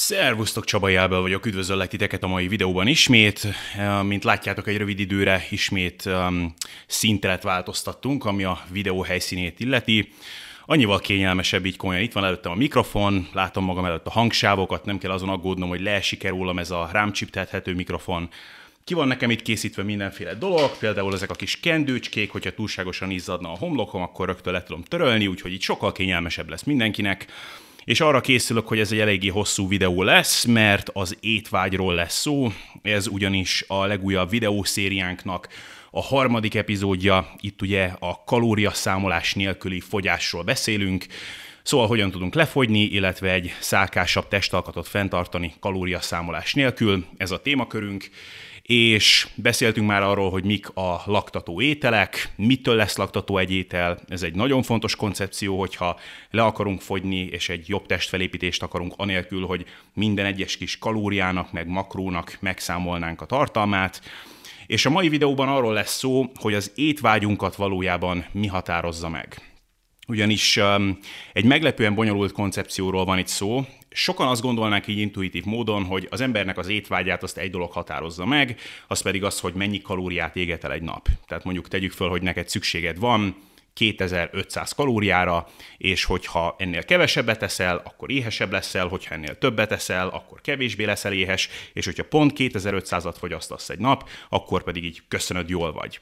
Szervusztok, Csaba Jelbel vagyok, üdvözöllek titeket a mai videóban ismét. Mint látjátok, egy rövid időre ismét um, változtattunk, ami a videó helyszínét illeti. Annyival kényelmesebb így komolyan. Itt van előttem a mikrofon, látom magam előtt a hangsávokat, nem kell azon aggódnom, hogy leesik-e rólam ez a rám csiptethető mikrofon. Ki van nekem itt készítve mindenféle dolog, például ezek a kis kendőcskék, hogyha túlságosan izzadna a homlokom, akkor rögtön le tudom törölni, úgyhogy itt sokkal kényelmesebb lesz mindenkinek és arra készülök, hogy ez egy eléggé hosszú videó lesz, mert az étvágyról lesz szó, ez ugyanis a legújabb videószériánknak a harmadik epizódja, itt ugye a kalóriaszámolás nélküli fogyásról beszélünk, Szóval hogyan tudunk lefogyni, illetve egy szálkásabb testalkatot fenntartani kalóriaszámolás nélkül, ez a témakörünk, és beszéltünk már arról, hogy mik a laktató ételek, mitől lesz laktató egy étel. Ez egy nagyon fontos koncepció, hogyha le akarunk fogyni, és egy jobb testfelépítést akarunk, anélkül, hogy minden egyes kis kalóriának, meg makrónak megszámolnánk a tartalmát. És a mai videóban arról lesz szó, hogy az étvágyunkat valójában mi határozza meg. Ugyanis um, egy meglepően bonyolult koncepcióról van itt szó, Sokan azt gondolnák így intuitív módon, hogy az embernek az étvágyát azt egy dolog határozza meg, az pedig az, hogy mennyi kalóriát éget el egy nap. Tehát mondjuk tegyük föl, hogy neked szükséged van 2500 kalóriára, és hogyha ennél kevesebbet eszel, akkor éhesebb leszel, hogyha ennél többet eszel, akkor kevésbé leszel éhes, és hogyha pont 2500-at fogyasztasz egy nap, akkor pedig így köszönöd, jól vagy.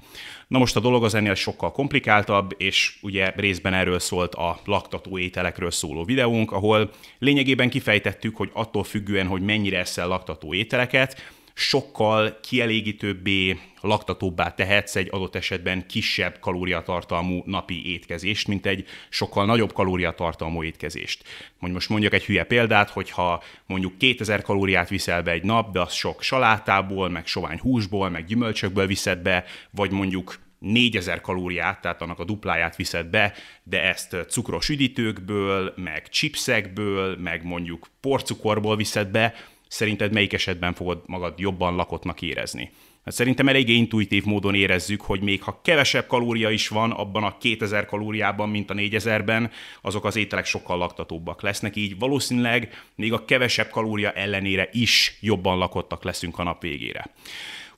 Na most a dolog az ennél sokkal komplikáltabb, és ugye részben erről szólt a laktató ételekről szóló videónk, ahol lényegében kifejtettük, hogy attól függően, hogy mennyire eszel laktató ételeket, sokkal kielégítőbbé, laktatóbbá tehetsz egy adott esetben kisebb kalóriatartalmú napi étkezést, mint egy sokkal nagyobb kalóriatartalmú étkezést. Mondj most mondjak egy hülye példát, hogyha mondjuk 2000 kalóriát viszel be egy nap, de az sok salátából, meg sovány húsból, meg gyümölcsökből viszed be, vagy mondjuk 4000 kalóriát, tehát annak a dupláját viszed be, de ezt cukros üdítőkből, meg chipsekből, meg mondjuk porcukorból viszed be, szerinted melyik esetben fogod magad jobban lakottnak érezni? Hát szerintem eléggé intuitív módon érezzük, hogy még ha kevesebb kalória is van abban a 2000 kalóriában, mint a 4000-ben, azok az ételek sokkal laktatóbbak lesznek, így valószínűleg még a kevesebb kalória ellenére is jobban lakottak leszünk a nap végére.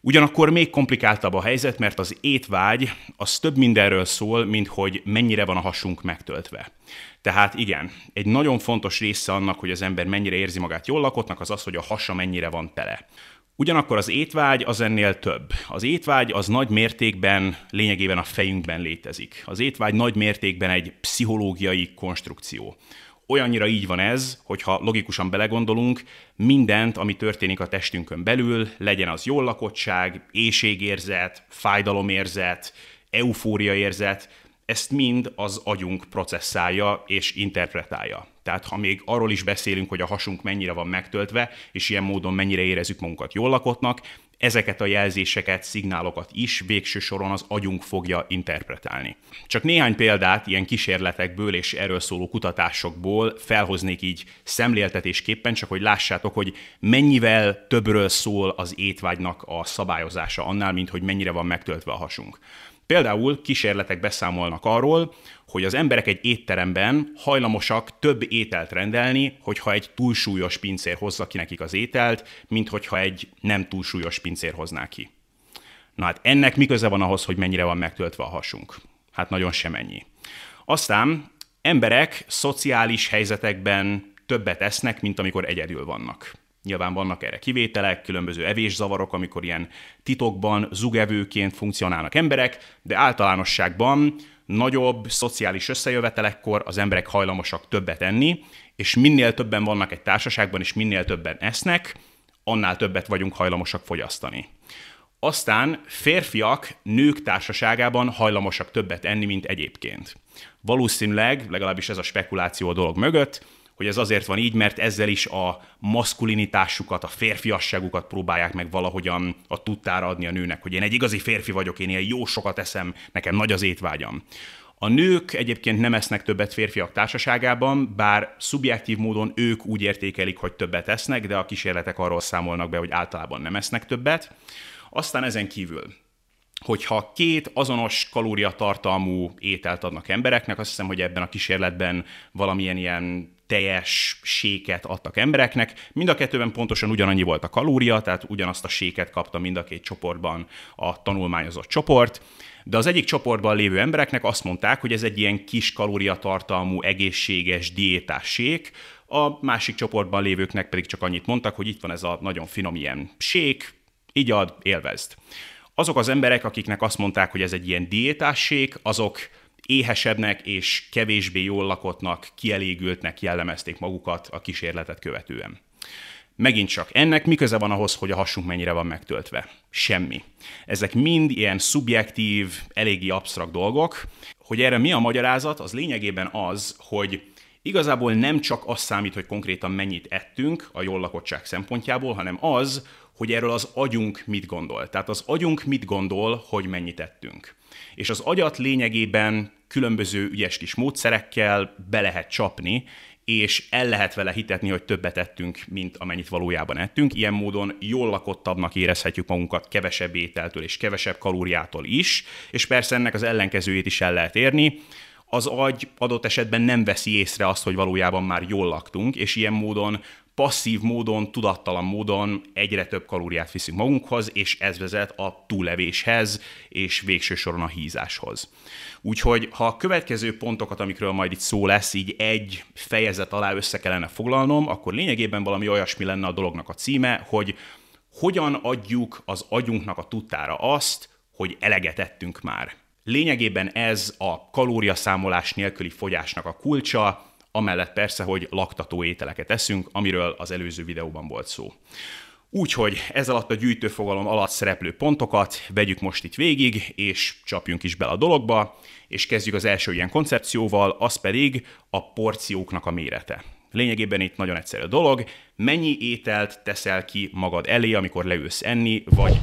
Ugyanakkor még komplikáltabb a helyzet, mert az étvágy az több mindenről szól, mint hogy mennyire van a hasunk megtöltve. Tehát igen, egy nagyon fontos része annak, hogy az ember mennyire érzi magát jól lakottnak, az az, hogy a hasa mennyire van tele. Ugyanakkor az étvágy az ennél több. Az étvágy az nagy mértékben, lényegében a fejünkben létezik. Az étvágy nagy mértékben egy pszichológiai konstrukció. Olyannyira így van ez, hogyha logikusan belegondolunk, mindent, ami történik a testünkön belül, legyen az jól lakottság, éjségérzet, fájdalomérzet, eufóriaérzet, ezt mind az agyunk processzálja és interpretálja. Tehát ha még arról is beszélünk, hogy a hasunk mennyire van megtöltve, és ilyen módon mennyire érezzük magunkat jól lakottnak, ezeket a jelzéseket, szignálokat is végső soron az agyunk fogja interpretálni. Csak néhány példát ilyen kísérletekből és erről szóló kutatásokból felhoznék így szemléltetésképpen, csak hogy lássátok, hogy mennyivel többről szól az étvágynak a szabályozása annál, mint hogy mennyire van megtöltve a hasunk. Például kísérletek beszámolnak arról, hogy az emberek egy étteremben hajlamosak több ételt rendelni, hogyha egy túlsúlyos pincér hozza ki nekik az ételt, mint hogyha egy nem túlsúlyos pincér hozná ki. Na hát ennek mi köze van ahhoz, hogy mennyire van megtöltve a hasunk? Hát nagyon semennyi. Aztán emberek szociális helyzetekben többet esznek, mint amikor egyedül vannak. Nyilván vannak erre kivételek, különböző evészavarok, amikor ilyen titokban zugevőként funkcionálnak emberek, de általánosságban nagyobb szociális összejövetelekkor az emberek hajlamosak többet enni, és minél többen vannak egy társaságban, és minél többen esznek, annál többet vagyunk hajlamosak fogyasztani. Aztán férfiak nők társaságában hajlamosak többet enni, mint egyébként. Valószínűleg, legalábbis ez a spekuláció a dolog mögött, hogy ez azért van így, mert ezzel is a maszkulinitásukat, a férfiasságukat próbálják meg valahogyan a tudtára adni a nőnek, hogy én egy igazi férfi vagyok, én ilyen jó sokat eszem, nekem nagy az étvágyam. A nők egyébként nem esznek többet férfiak társaságában, bár szubjektív módon ők úgy értékelik, hogy többet esznek, de a kísérletek arról számolnak be, hogy általában nem esznek többet. Aztán ezen kívül hogyha két azonos kalóriatartalmú ételt adnak embereknek, azt hiszem, hogy ebben a kísérletben valamilyen ilyen teljes séket adtak embereknek. Mind a kettőben pontosan ugyanannyi volt a kalória, tehát ugyanazt a séket kapta mind a két csoportban a tanulmányozott csoport, de az egyik csoportban lévő embereknek azt mondták, hogy ez egy ilyen kis kalóriatartalmú, egészséges, diétás sék, a másik csoportban lévőknek pedig csak annyit mondtak, hogy itt van ez a nagyon finom ilyen sék, igyad, élvezd. Azok az emberek, akiknek azt mondták, hogy ez egy ilyen diétássék, azok éhesebbnek és kevésbé jól lakottnak, kielégültnek jellemezték magukat a kísérletet követően. Megint csak, ennek mi köze van ahhoz, hogy a hasunk mennyire van megtöltve? Semmi. Ezek mind ilyen szubjektív, eléggé absztrakt dolgok. Hogy erre mi a magyarázat, az lényegében az, hogy igazából nem csak az számít, hogy konkrétan mennyit ettünk a jól lakottság szempontjából, hanem az, hogy erről az agyunk mit gondol. Tehát az agyunk mit gondol, hogy mennyit ettünk. És az agyat lényegében különböző ügyes kis módszerekkel be lehet csapni, és el lehet vele hitetni, hogy többet ettünk, mint amennyit valójában ettünk. Ilyen módon jól lakottabbnak érezhetjük magunkat kevesebb ételtől és kevesebb kalóriától is, és persze ennek az ellenkezőjét is el lehet érni. Az agy adott esetben nem veszi észre azt, hogy valójában már jól laktunk, és ilyen módon passzív módon, tudattalan módon egyre több kalóriát viszünk magunkhoz, és ez vezet a túlevéshez, és végső soron a hízáshoz. Úgyhogy ha a következő pontokat, amikről majd itt szó lesz, így egy fejezet alá össze kellene foglalnom, akkor lényegében valami olyasmi lenne a dolognak a címe, hogy hogyan adjuk az agyunknak a tudtára azt, hogy eleget ettünk már. Lényegében ez a kalóriaszámolás nélküli fogyásnak a kulcsa, amellett persze, hogy laktató ételeket eszünk, amiről az előző videóban volt szó. Úgyhogy ez alatt a gyűjtőfogalom alatt szereplő pontokat vegyük most itt végig, és csapjunk is bele a dologba, és kezdjük az első ilyen koncepcióval, az pedig a porcióknak a mérete. Lényegében itt nagyon egyszerű a dolog, mennyi ételt teszel ki magad elé, amikor leülsz enni, vagy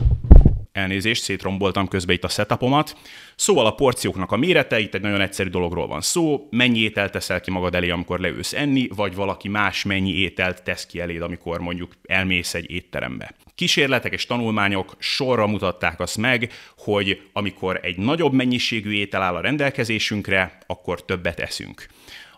Elnézést, szétromboltam közben itt a setupomat. Szóval a porcióknak a mérete, itt egy nagyon egyszerű dologról van szó, mennyi ételt teszel ki magad elé, amikor leülsz enni, vagy valaki más mennyi ételt tesz ki eléd, amikor mondjuk elmész egy étterembe. Kísérletek és tanulmányok sorra mutatták azt meg, hogy amikor egy nagyobb mennyiségű étel áll a rendelkezésünkre, akkor többet eszünk.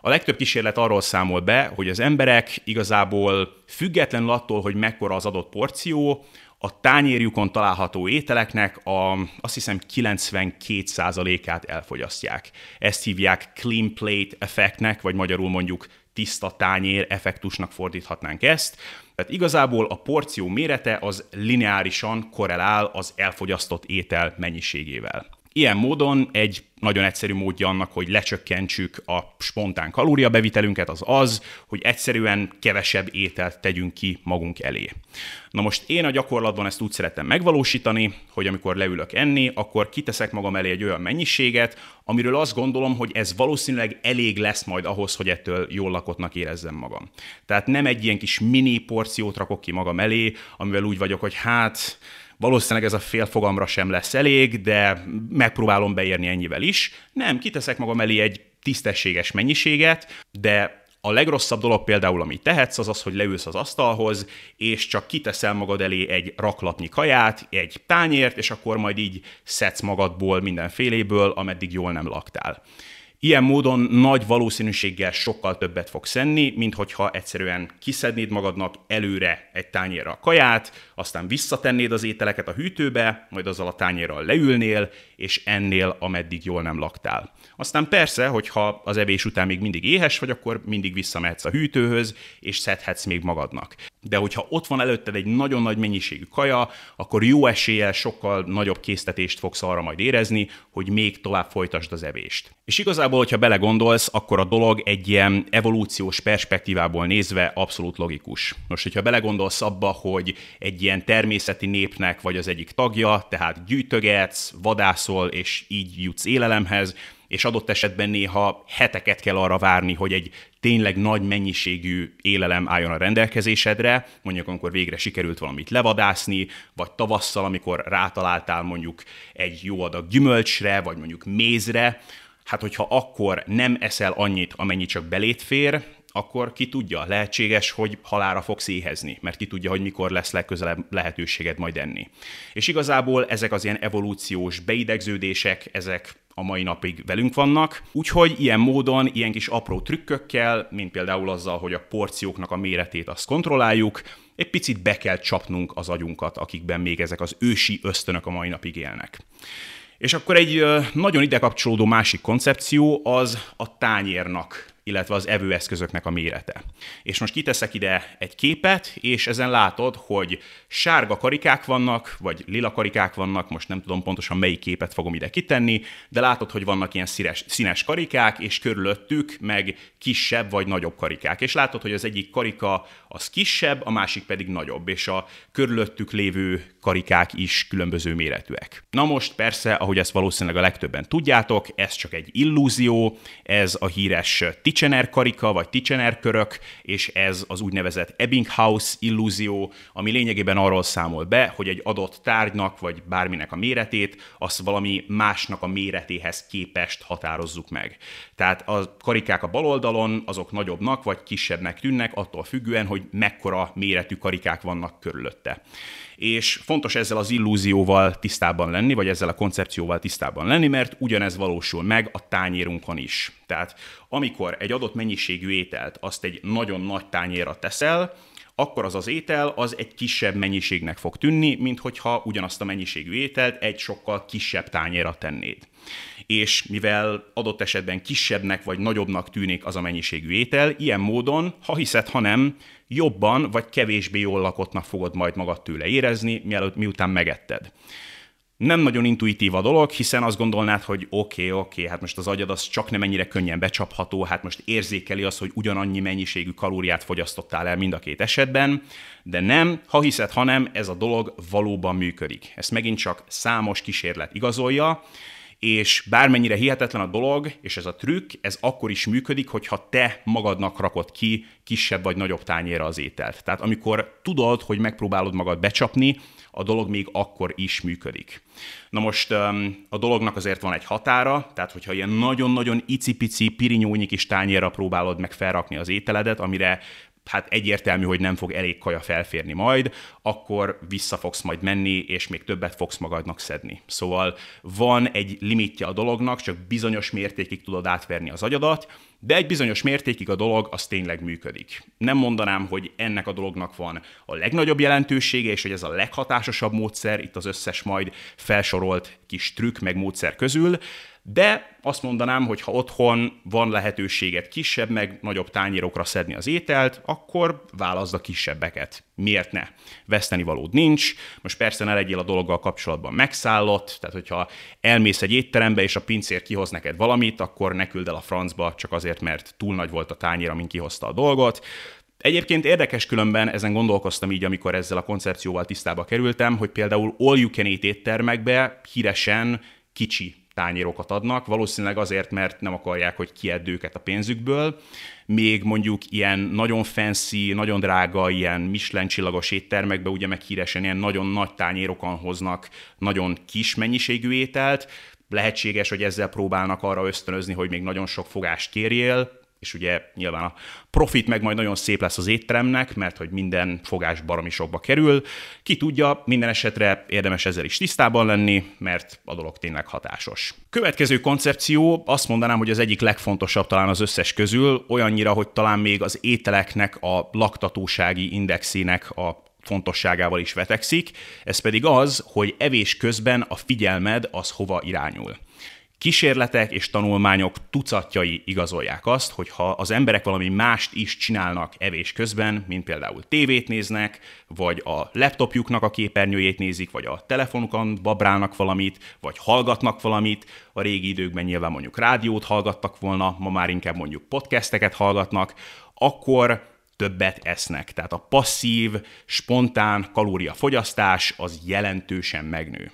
A legtöbb kísérlet arról számol be, hogy az emberek igazából függetlenül attól, hogy mekkora az adott porció, a tányérjukon található ételeknek a, azt hiszem 92%-át elfogyasztják. Ezt hívják clean plate effektnek, vagy magyarul mondjuk tiszta tányér effektusnak fordíthatnánk ezt. Tehát igazából a porció mérete az lineárisan korrelál az elfogyasztott étel mennyiségével. Ilyen módon egy nagyon egyszerű módja annak, hogy lecsökkentsük a spontán kalóriabevitelünket, az az, hogy egyszerűen kevesebb ételt tegyünk ki magunk elé. Na most én a gyakorlatban ezt úgy szeretem megvalósítani, hogy amikor leülök enni, akkor kiteszek magam elé egy olyan mennyiséget, amiről azt gondolom, hogy ez valószínűleg elég lesz majd ahhoz, hogy ettől jól lakottnak érezzem magam. Tehát nem egy ilyen kis mini porciót rakok ki magam elé, amivel úgy vagyok, hogy hát valószínűleg ez a fél fogamra sem lesz elég, de megpróbálom beérni ennyivel is. Nem, kiteszek magam elé egy tisztességes mennyiséget, de a legrosszabb dolog például, amit tehetsz, az az, hogy leülsz az asztalhoz, és csak kiteszel magad elé egy raklapnyi kaját, egy tányért, és akkor majd így szedsz magadból mindenféléből, ameddig jól nem laktál. Ilyen módon nagy valószínűséggel sokkal többet fogsz enni, mint hogyha egyszerűen kiszednéd magadnak előre egy tányérra a kaját, aztán visszatennéd az ételeket a hűtőbe, majd azzal a tányérral leülnél, és ennél, ameddig jól nem laktál. Aztán persze, hogyha az evés után még mindig éhes vagy, akkor mindig visszamehetsz a hűtőhöz, és szedhetsz még magadnak. De hogyha ott van előtted egy nagyon nagy mennyiségű kaja, akkor jó eséllyel sokkal nagyobb késztetést fogsz arra majd érezni, hogy még tovább folytasd az evést. És igazából, hogyha belegondolsz, akkor a dolog egy ilyen evolúciós perspektívából nézve abszolút logikus. Most, hogyha belegondolsz abba, hogy egy ilyen természeti népnek vagy az egyik tagja, tehát gyűjtögetsz, vadászol, és így jutsz élelemhez, és adott esetben néha heteket kell arra várni, hogy egy tényleg nagy mennyiségű élelem álljon a rendelkezésedre, mondjuk amikor végre sikerült valamit levadászni, vagy tavasszal, amikor rátaláltál mondjuk egy jó adag gyümölcsre, vagy mondjuk mézre, hát hogyha akkor nem eszel annyit, amennyi csak belét fér, akkor ki tudja, lehetséges, hogy halára fogsz éhezni, mert ki tudja, hogy mikor lesz legközelebb lehetőséged majd enni. És igazából ezek az ilyen evolúciós beidegződések, ezek a mai napig velünk vannak. Úgyhogy ilyen módon, ilyen kis apró trükkökkel, mint például azzal, hogy a porcióknak a méretét azt kontrolláljuk, egy picit be kell csapnunk az agyunkat, akikben még ezek az ősi ösztönök a mai napig élnek. És akkor egy nagyon ide kapcsolódó másik koncepció az a tányérnak illetve az evőeszközöknek a mérete. És most kiteszek ide egy képet, és ezen látod, hogy sárga karikák vannak, vagy lila karikák vannak, most nem tudom pontosan melyik képet fogom ide kitenni, de látod, hogy vannak ilyen színes, színes karikák, és körülöttük meg kisebb vagy nagyobb karikák. És látod, hogy az egyik karika az kisebb, a másik pedig nagyobb, és a körülöttük lévő karikák is különböző méretűek. Na most persze, ahogy ezt valószínűleg a legtöbben tudjátok, ez csak egy illúzió, ez a híres Ticsener karika, vagy Ticsener körök, és ez az úgynevezett Ebbinghaus illúzió, ami lényegében arról számol be, hogy egy adott tárgynak, vagy bárminek a méretét, azt valami másnak a méretéhez képest határozzuk meg. Tehát a karikák a bal oldalon, azok nagyobbnak, vagy kisebbnek tűnnek, attól függően, hogy mekkora méretű karikák vannak körülötte és fontos ezzel az illúzióval tisztában lenni, vagy ezzel a koncepcióval tisztában lenni, mert ugyanez valósul meg a tányérunkon is. Tehát amikor egy adott mennyiségű ételt azt egy nagyon nagy tányérra teszel, akkor az az étel az egy kisebb mennyiségnek fog tűnni, mint hogyha ugyanazt a mennyiségű ételt egy sokkal kisebb tányérra tennéd. És mivel adott esetben kisebbnek vagy nagyobbnak tűnik az a mennyiségű étel, ilyen módon, ha hiszed, ha nem, jobban vagy kevésbé jól lakottnak fogod majd magad tőle érezni, mielőtt miután megetted. Nem nagyon intuitív a dolog, hiszen azt gondolnád, hogy oké, okay, oké, okay, hát most az agyad az csak nem ennyire könnyen becsapható, hát most érzékeli az, hogy ugyanannyi mennyiségű kalóriát fogyasztottál el mind a két esetben, de nem, ha hiszed, hanem ez a dolog valóban működik. Ezt megint csak számos kísérlet igazolja, és bármennyire hihetetlen a dolog, és ez a trükk, ez akkor is működik, hogyha te magadnak rakod ki kisebb vagy nagyobb tányéra az ételt. Tehát amikor tudod, hogy megpróbálod magad becsapni, a dolog még akkor is működik. Na most a dolognak azért van egy határa, tehát hogyha ilyen nagyon-nagyon icipici, pirinyónyi kis tányérra próbálod meg felrakni az ételedet, amire hát egyértelmű, hogy nem fog elég kaja felférni majd, akkor vissza fogsz majd menni, és még többet fogsz magadnak szedni. Szóval van egy limitje a dolognak, csak bizonyos mértékig tudod átverni az agyadat, de egy bizonyos mértékig a dolog az tényleg működik. Nem mondanám, hogy ennek a dolognak van a legnagyobb jelentősége, és hogy ez a leghatásosabb módszer itt az összes majd felsorolt kis trükk meg módszer közül, de azt mondanám, hogy ha otthon van lehetőséget kisebb, meg nagyobb tányérokra szedni az ételt, akkor válaszd a kisebbeket. Miért ne? Veszteni valód nincs. Most persze ne legyél a dologgal kapcsolatban megszállott, tehát hogyha elmész egy étterembe, és a pincér kihoz neked valamit, akkor ne küld el a francba, csak azért, mert túl nagy volt a tányér, amin kihozta a dolgot. Egyébként érdekes különben, ezen gondolkoztam így, amikor ezzel a koncepcióval tisztába kerültem, hogy például all you can eat éttermekbe híresen kicsi tányérokat adnak, valószínűleg azért, mert nem akarják, hogy kiedd őket a pénzükből, még mondjuk ilyen nagyon fancy, nagyon drága, ilyen Michelin csillagos éttermekbe ugye meg híresen ilyen nagyon nagy tányérokon hoznak nagyon kis mennyiségű ételt, lehetséges, hogy ezzel próbálnak arra ösztönözni, hogy még nagyon sok fogást kérjél, és ugye nyilván a profit meg majd nagyon szép lesz az étteremnek, mert hogy minden fogás baromi sokba kerül. Ki tudja, minden esetre érdemes ezzel is tisztában lenni, mert a dolog tényleg hatásos. Következő koncepció, azt mondanám, hogy az egyik legfontosabb talán az összes közül, olyannyira, hogy talán még az ételeknek a laktatósági indexének a fontosságával is vetekszik, ez pedig az, hogy evés közben a figyelmed az hova irányul. Kísérletek és tanulmányok tucatjai igazolják azt, hogy ha az emberek valami mást is csinálnak evés közben, mint például tévét néznek, vagy a laptopjuknak a képernyőjét nézik, vagy a telefonukon babrálnak valamit, vagy hallgatnak valamit, a régi időkben nyilván mondjuk rádiót hallgattak volna, ma már inkább mondjuk podcasteket hallgatnak, akkor többet esznek. Tehát a passzív, spontán kalóriafogyasztás az jelentősen megnő.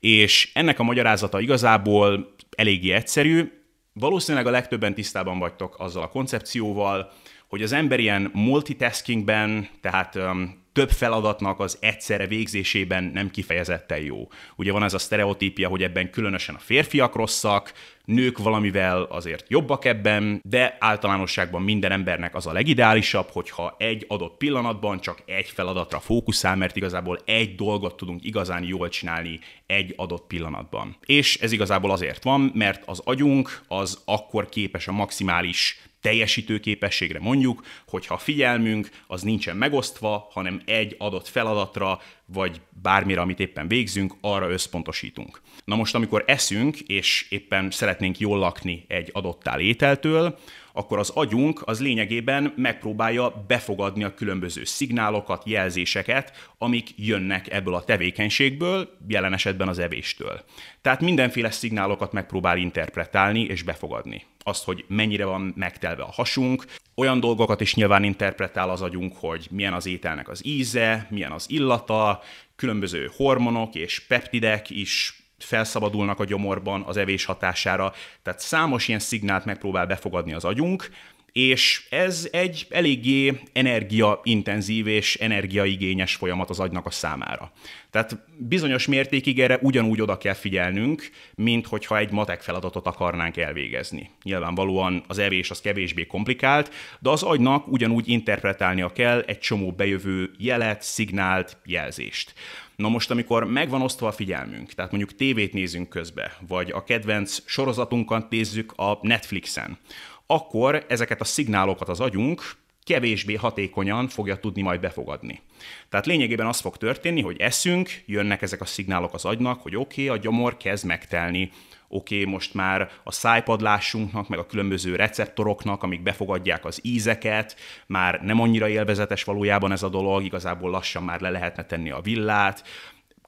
És ennek a magyarázata igazából eléggé egyszerű. Valószínűleg a legtöbben tisztában vagytok azzal a koncepcióval, hogy az ember ilyen multitaskingben, tehát um, több feladatnak az egyszerre végzésében nem kifejezetten jó. Ugye van ez a sztereotípia, hogy ebben különösen a férfiak rosszak, nők valamivel azért jobbak ebben, de általánosságban minden embernek az a legideálisabb, hogyha egy adott pillanatban csak egy feladatra fókuszál, mert igazából egy dolgot tudunk igazán jól csinálni egy adott pillanatban. És ez igazából azért van, mert az agyunk az akkor képes a maximális teljesítő képességre mondjuk, hogyha a figyelmünk az nincsen megosztva, hanem egy adott feladatra, vagy bármire, amit éppen végzünk, arra összpontosítunk. Na most, amikor eszünk, és éppen szeretnénk jól lakni egy adottál ételtől, akkor az agyunk az lényegében megpróbálja befogadni a különböző szignálokat, jelzéseket, amik jönnek ebből a tevékenységből, jelen esetben az evéstől. Tehát mindenféle szignálokat megpróbál interpretálni és befogadni. Azt, hogy mennyire van megtelve a hasunk, olyan dolgokat is nyilván interpretál az agyunk, hogy milyen az ételnek az íze, milyen az illata, különböző hormonok és peptidek is felszabadulnak a gyomorban az evés hatására, tehát számos ilyen szignált megpróbál befogadni az agyunk, és ez egy eléggé energiaintenzív és energiaigényes folyamat az agynak a számára. Tehát bizonyos mértékig erre ugyanúgy oda kell figyelnünk, mint hogyha egy matek feladatot akarnánk elvégezni. Nyilvánvalóan az evés az kevésbé komplikált, de az agynak ugyanúgy interpretálnia kell egy csomó bejövő jelet, szignált, jelzést. Na most, amikor megvan osztva a figyelmünk, tehát mondjuk tévét nézünk közbe, vagy a kedvenc sorozatunkat nézzük a Netflixen, akkor ezeket a szignálokat az agyunk kevésbé hatékonyan fogja tudni majd befogadni. Tehát lényegében az fog történni, hogy eszünk, jönnek ezek a szignálok az agynak, hogy oké, okay, a gyomor kezd megtelni, oké, okay, most már a szájpadlásunknak, meg a különböző receptoroknak, amik befogadják az ízeket, már nem annyira élvezetes valójában ez a dolog, igazából lassan már le lehetne tenni a villát,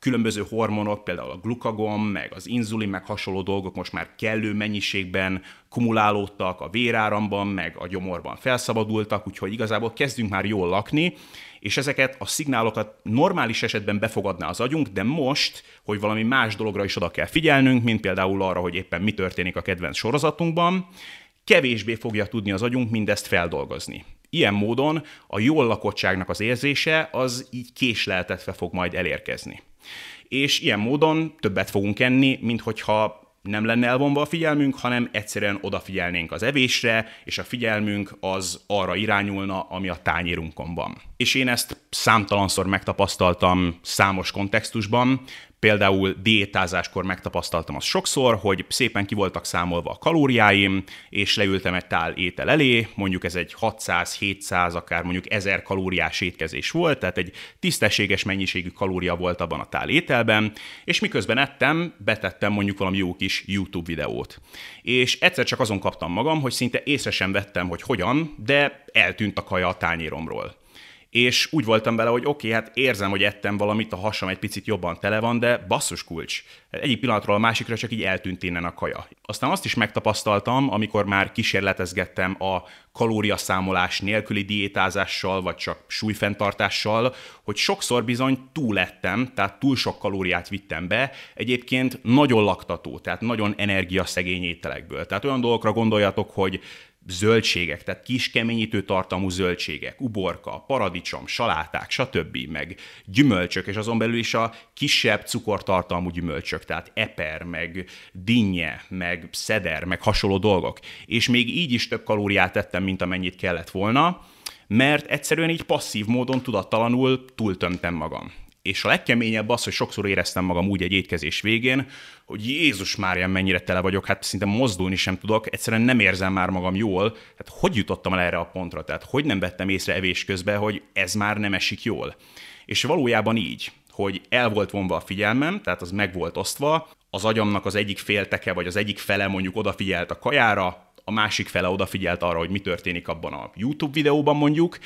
különböző hormonok, például a glukagon, meg az inzulin, meg hasonló dolgok most már kellő mennyiségben kumulálódtak a véráramban, meg a gyomorban felszabadultak, úgyhogy igazából kezdünk már jól lakni, és ezeket a szignálokat normális esetben befogadná az agyunk, de most, hogy valami más dologra is oda kell figyelnünk, mint például arra, hogy éppen mi történik a kedvenc sorozatunkban, kevésbé fogja tudni az agyunk mindezt feldolgozni. Ilyen módon a jól lakottságnak az érzése az így késleltetve fog majd elérkezni és ilyen módon többet fogunk enni, mint hogyha nem lenne elvonva a figyelmünk, hanem egyszerűen odafigyelnénk az evésre, és a figyelmünk az arra irányulna, ami a tányérunkon van. És én ezt számtalanszor megtapasztaltam számos kontextusban, Például diétázáskor megtapasztaltam azt sokszor, hogy szépen ki voltak számolva a kalóriáim, és leültem egy tál étel elé, mondjuk ez egy 600, 700, akár mondjuk 1000 kalóriás étkezés volt, tehát egy tisztességes mennyiségű kalória volt abban a tál ételben, és miközben ettem, betettem mondjuk valami jó kis YouTube videót. És egyszer csak azon kaptam magam, hogy szinte észre sem vettem, hogy hogyan, de eltűnt a kaja a tányéromról és úgy voltam vele, hogy oké, okay, hát érzem, hogy ettem valamit, a hasam egy picit jobban tele van, de basszus kulcs. Egyik pillanatról a másikra csak így eltűnt innen a kaja. Aztán azt is megtapasztaltam, amikor már kísérletezgettem a kalóriaszámolás nélküli diétázással, vagy csak súlyfenntartással, hogy sokszor bizony túl ettem, tehát túl sok kalóriát vittem be, egyébként nagyon laktató, tehát nagyon energiaszegény ételekből. Tehát olyan dolgokra gondoljatok, hogy zöldségek, tehát kis keményítő tartalmú zöldségek, uborka, paradicsom, saláták, stb., meg gyümölcsök, és azon belül is a kisebb cukortartalmú gyümölcsök, tehát eper, meg dinnye, meg szeder, meg hasonló dolgok. És még így is több kalóriát tettem, mint amennyit kellett volna, mert egyszerűen így passzív módon tudattalanul túltömtem magam. És a legkeményebb az, hogy sokszor éreztem magam úgy egy étkezés végén, hogy Jézus Mária, mennyire tele vagyok, hát szinte mozdulni sem tudok, egyszerűen nem érzem már magam jól. Tehát hogy jutottam el erre a pontra? Tehát hogy nem vettem észre evés közben, hogy ez már nem esik jól? És valójában így, hogy el volt vonva a figyelmem, tehát az meg volt osztva, az agyamnak az egyik félteke, vagy az egyik fele mondjuk odafigyelt a kajára, a másik fele odafigyelt arra, hogy mi történik abban a YouTube videóban mondjuk,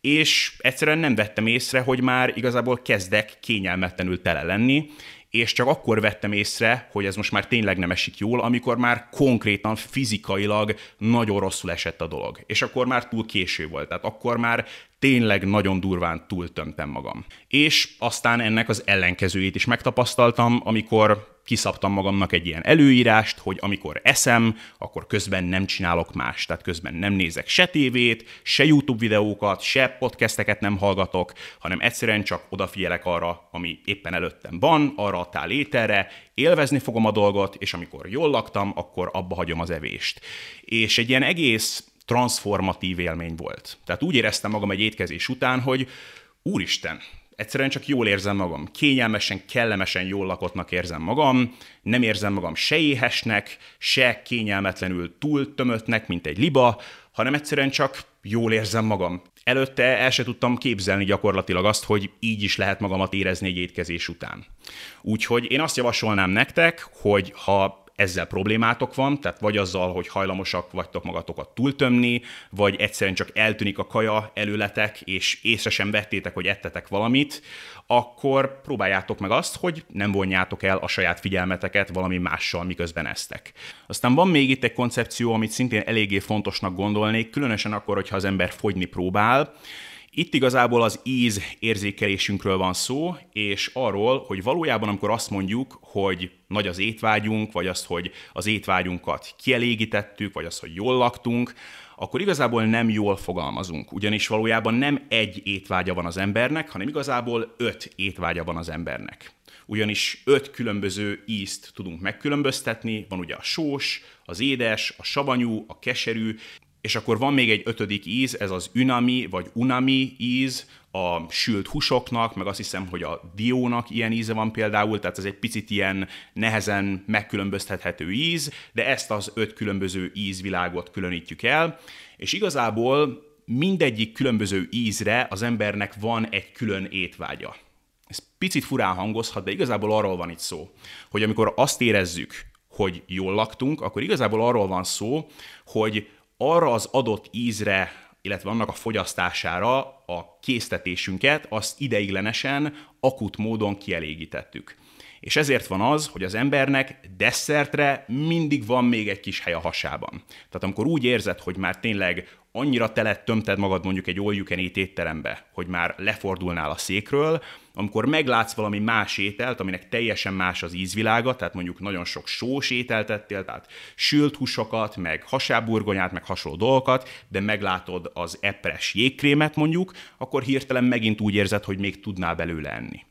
és egyszerűen nem vettem észre, hogy már igazából kezdek kényelmetlenül tele lenni, és csak akkor vettem észre, hogy ez most már tényleg nem esik jól, amikor már konkrétan fizikailag nagyon rosszul esett a dolog. És akkor már túl késő volt. Tehát akkor már tényleg nagyon durván túltömtem magam. És aztán ennek az ellenkezőjét is megtapasztaltam, amikor kiszabtam magamnak egy ilyen előírást, hogy amikor eszem, akkor közben nem csinálok más. Tehát közben nem nézek se tévét, se YouTube videókat, se podcasteket nem hallgatok, hanem egyszerűen csak odafigyelek arra, ami éppen előttem van, arra a tál ételre, élvezni fogom a dolgot, és amikor jól laktam, akkor abba hagyom az evést. És egy ilyen egész transformatív élmény volt. Tehát úgy éreztem magam egy étkezés után, hogy úristen, egyszerűen csak jól érzem magam. Kényelmesen, kellemesen jól lakottnak érzem magam, nem érzem magam se éhesnek, se kényelmetlenül túl tömöttnek, mint egy liba, hanem egyszerűen csak jól érzem magam. Előtte el se tudtam képzelni gyakorlatilag azt, hogy így is lehet magamat érezni egy étkezés után. Úgyhogy én azt javasolnám nektek, hogy ha ezzel problémátok van, tehát vagy azzal, hogy hajlamosak vagytok magatokat túltömni, vagy egyszerűen csak eltűnik a kaja előletek, és észre sem vettétek, hogy ettetek valamit, akkor próbáljátok meg azt, hogy nem vonjátok el a saját figyelmeteket valami mással, miközben esztek. Aztán van még itt egy koncepció, amit szintén eléggé fontosnak gondolnék, különösen akkor, hogyha az ember fogyni próbál, itt igazából az íz érzékelésünkről van szó, és arról, hogy valójában amikor azt mondjuk, hogy nagy az étvágyunk, vagy azt, hogy az étvágyunkat kielégítettük, vagy azt, hogy jól laktunk, akkor igazából nem jól fogalmazunk, ugyanis valójában nem egy étvágya van az embernek, hanem igazából öt étvágya van az embernek. Ugyanis öt különböző ízt tudunk megkülönböztetni, van ugye a sós, az édes, a savanyú, a keserű, és akkor van még egy ötödik íz, ez az unami vagy unami íz, a sült húsoknak, meg azt hiszem, hogy a diónak ilyen íze van például, tehát ez egy picit ilyen nehezen megkülönböztethető íz, de ezt az öt különböző ízvilágot különítjük el, és igazából mindegyik különböző ízre az embernek van egy külön étvágya. Ez picit furán hangozhat, de igazából arról van itt szó, hogy amikor azt érezzük, hogy jól laktunk, akkor igazából arról van szó, hogy arra az adott ízre, illetve annak a fogyasztására a késztetésünket, azt ideiglenesen, akut módon kielégítettük. És ezért van az, hogy az embernek desszertre mindig van még egy kis hely a hasában. Tehát amikor úgy érzed, hogy már tényleg annyira telet tömted magad mondjuk egy all you étterembe, hogy már lefordulnál a székről, amikor meglátsz valami más ételt, aminek teljesen más az ízvilága, tehát mondjuk nagyon sok sós ételt ettél, tehát sült húsokat, meg hasáburgonyát, meg hasonló dolgokat, de meglátod az epres jégkrémet mondjuk, akkor hirtelen megint úgy érzed, hogy még tudnál belőle enni.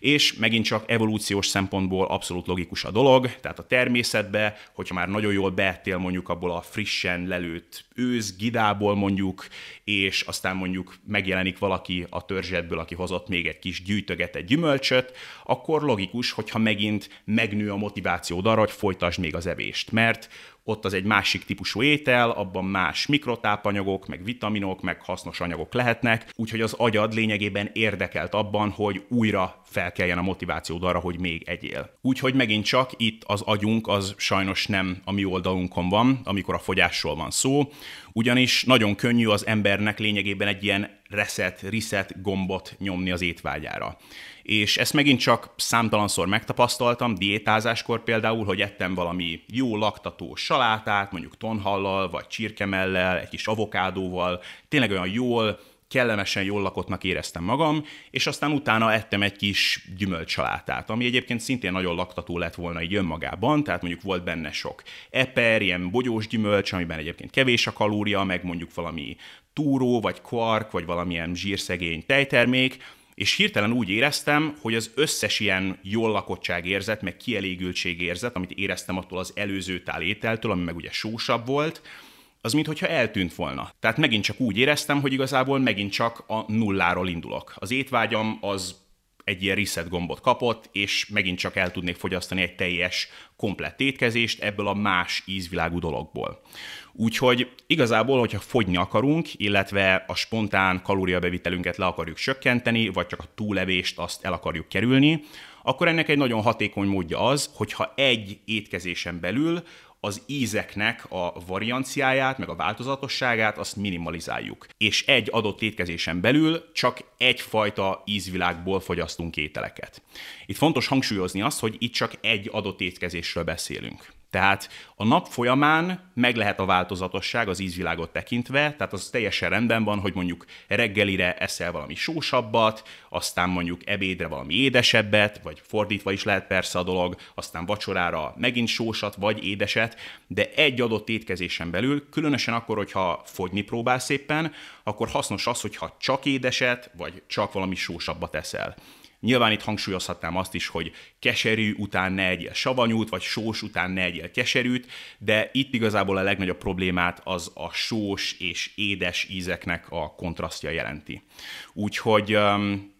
És megint csak evolúciós szempontból abszolút logikus a dolog, tehát a természetbe, hogyha már nagyon jól beettél mondjuk abból a frissen lelőtt őz, gidából mondjuk, és aztán mondjuk megjelenik valaki a törzsedből, aki hozott még egy kis gyűjtögetett gyümölcsöt, akkor logikus, hogyha megint megnő a motivációd arra, hogy folytasd még az evést, mert ott az egy másik típusú étel, abban más mikrotápanyagok, meg vitaminok, meg hasznos anyagok lehetnek, úgyhogy az agyad lényegében érdekelt abban, hogy újra felkeljen a motivációd arra, hogy még egyél. Úgyhogy megint csak itt az agyunk az sajnos nem a mi oldalunkon van, amikor a fogyásról van szó, ugyanis nagyon könnyű az embernek lényegében egy ilyen reset, reset gombot nyomni az étvágyára. És ezt megint csak számtalanszor megtapasztaltam, diétázáskor például, hogy ettem valami jó laktató salátát, mondjuk tonhallal, vagy csirkemellel, egy kis avokádóval, tényleg olyan jól, kellemesen jól lakottnak éreztem magam, és aztán utána ettem egy kis gyümölcsalátát, ami egyébként szintén nagyon laktató lett volna így önmagában, tehát mondjuk volt benne sok eper, ilyen bogyós gyümölcs, amiben egyébként kevés a kalória, meg mondjuk valami túró, vagy kvark, vagy valamilyen zsírszegény tejtermék, és hirtelen úgy éreztem, hogy az összes ilyen jól lakottság érzet, meg kielégültség érzet, amit éreztem attól az előző tál ételtől, ami meg ugye sósabb volt, az mintha eltűnt volna. Tehát megint csak úgy éreztem, hogy igazából megint csak a nulláról indulok. Az étvágyam az egy ilyen reset gombot kapott, és megint csak el tudnék fogyasztani egy teljes, komplett étkezést ebből a más ízvilágú dologból. Úgyhogy igazából, hogyha fogyni akarunk, illetve a spontán kalóriabevitelünket le akarjuk csökkenteni, vagy csak a túlevést azt el akarjuk kerülni, akkor ennek egy nagyon hatékony módja az, hogyha egy étkezésen belül az ízeknek a varianciáját, meg a változatosságát, azt minimalizáljuk. És egy adott étkezésen belül csak egyfajta ízvilágból fogyasztunk ételeket. Itt fontos hangsúlyozni azt, hogy itt csak egy adott étkezésről beszélünk. Tehát a nap folyamán meg lehet a változatosság az ízvilágot tekintve, tehát az teljesen rendben van, hogy mondjuk reggelire eszel valami sósabbat, aztán mondjuk ebédre valami édesebbet, vagy fordítva is lehet persze a dolog, aztán vacsorára megint sósat vagy édeset, de egy adott étkezésen belül, különösen akkor, hogyha fogyni próbálsz éppen, akkor hasznos az, hogyha csak édeset, vagy csak valami sósabbat eszel. Nyilván itt hangsúlyozhatnám azt is, hogy keserű után ne egyél savanyút, vagy sós után ne egyél keserűt, de itt igazából a legnagyobb problémát az a sós és édes ízeknek a kontrasztja jelenti. Úgyhogy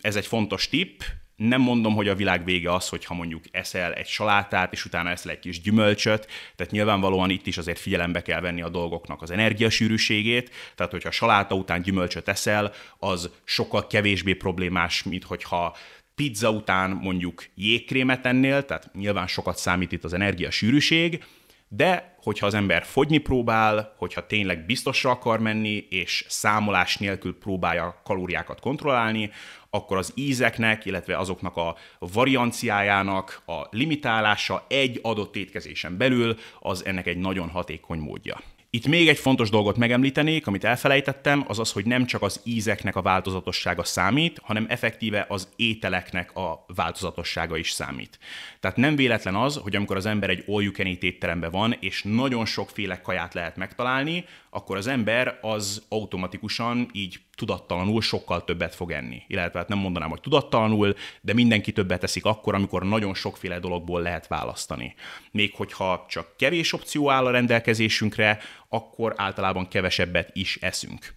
ez egy fontos tipp, nem mondom, hogy a világ vége az, hogyha mondjuk eszel egy salátát, és utána eszel egy kis gyümölcsöt, tehát nyilvánvalóan itt is azért figyelembe kell venni a dolgoknak az energiasűrűségét, tehát hogyha saláta után gyümölcsöt eszel, az sokkal kevésbé problémás, mint hogyha pizza után mondjuk jégkrémet ennél, tehát nyilván sokat számít itt az energia sűrűség, de hogyha az ember fogyni próbál, hogyha tényleg biztosra akar menni, és számolás nélkül próbálja kalóriákat kontrollálni, akkor az ízeknek, illetve azoknak a varianciájának a limitálása egy adott étkezésen belül, az ennek egy nagyon hatékony módja. Itt még egy fontos dolgot megemlítenék, amit elfelejtettem, az az, hogy nem csak az ízeknek a változatossága számít, hanem effektíve az ételeknek a változatossága is számít. Tehát nem véletlen az, hogy amikor az ember egy all you can étteremben van, és nagyon sokféle kaját lehet megtalálni, akkor az ember az automatikusan így tudattalanul sokkal többet fog enni. Illetve hát nem mondanám, hogy tudattalanul, de mindenki többet eszik akkor, amikor nagyon sokféle dologból lehet választani. Még hogyha csak kevés opció áll a rendelkezésünkre, akkor általában kevesebbet is eszünk.